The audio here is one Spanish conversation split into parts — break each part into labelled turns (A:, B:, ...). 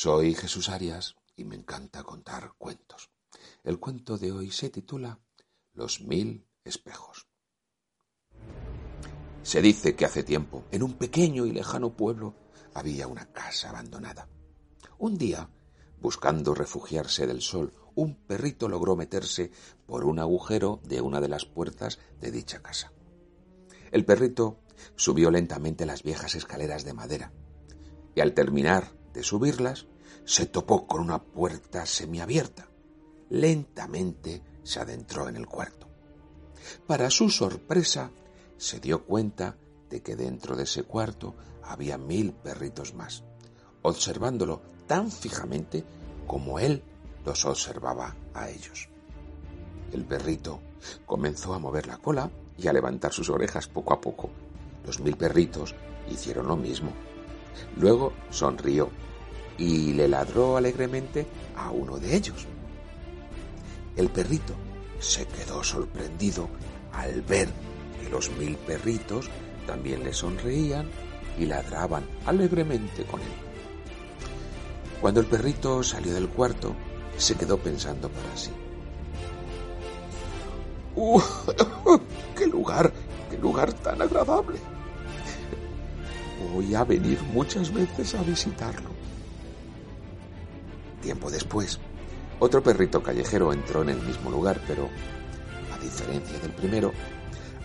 A: Soy Jesús Arias y me encanta contar cuentos. El cuento de hoy se titula Los mil espejos. Se dice que hace tiempo, en un pequeño y lejano pueblo, había una casa abandonada. Un día, buscando refugiarse del sol, un perrito logró meterse por un agujero de una de las puertas de dicha casa. El perrito subió lentamente las viejas escaleras de madera y al terminar de subirlas se topó con una puerta semiabierta. Lentamente se adentró en el cuarto. Para su sorpresa, se dio cuenta de que dentro de ese cuarto había mil perritos más, observándolo tan fijamente como él los observaba a ellos. El perrito comenzó a mover la cola y a levantar sus orejas poco a poco. Los mil perritos hicieron lo mismo. Luego sonrió y le ladró alegremente a uno de ellos. El perrito se quedó sorprendido al ver que los mil perritos también le sonreían y ladraban alegremente con él. Cuando el perrito salió del cuarto, se quedó pensando para sí. ¡Uh! ¡Qué lugar! ¡Qué lugar tan agradable! Voy a venir muchas veces a visitarlo. Tiempo después, otro perrito callejero entró en el mismo lugar, pero, a diferencia del primero,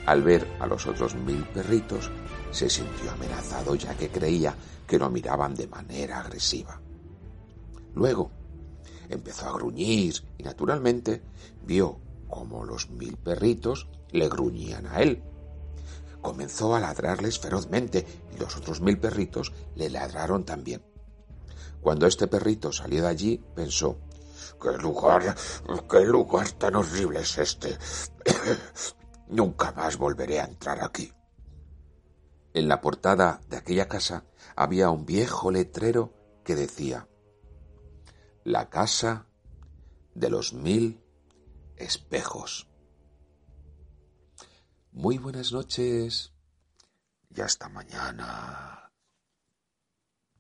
A: al ver a los otros mil perritos, se sintió amenazado ya que creía que lo miraban de manera agresiva. Luego, empezó a gruñir y naturalmente vio como los mil perritos le gruñían a él. Comenzó a ladrarles ferozmente y los otros mil perritos le ladraron también. Cuando este perrito salió de allí, pensó, ¿qué lugar, qué lugar tan horrible es este? Nunca más volveré a entrar aquí. En la portada de aquella casa había un viejo letrero que decía, La casa de los mil espejos. Muy buenas noches y hasta mañana.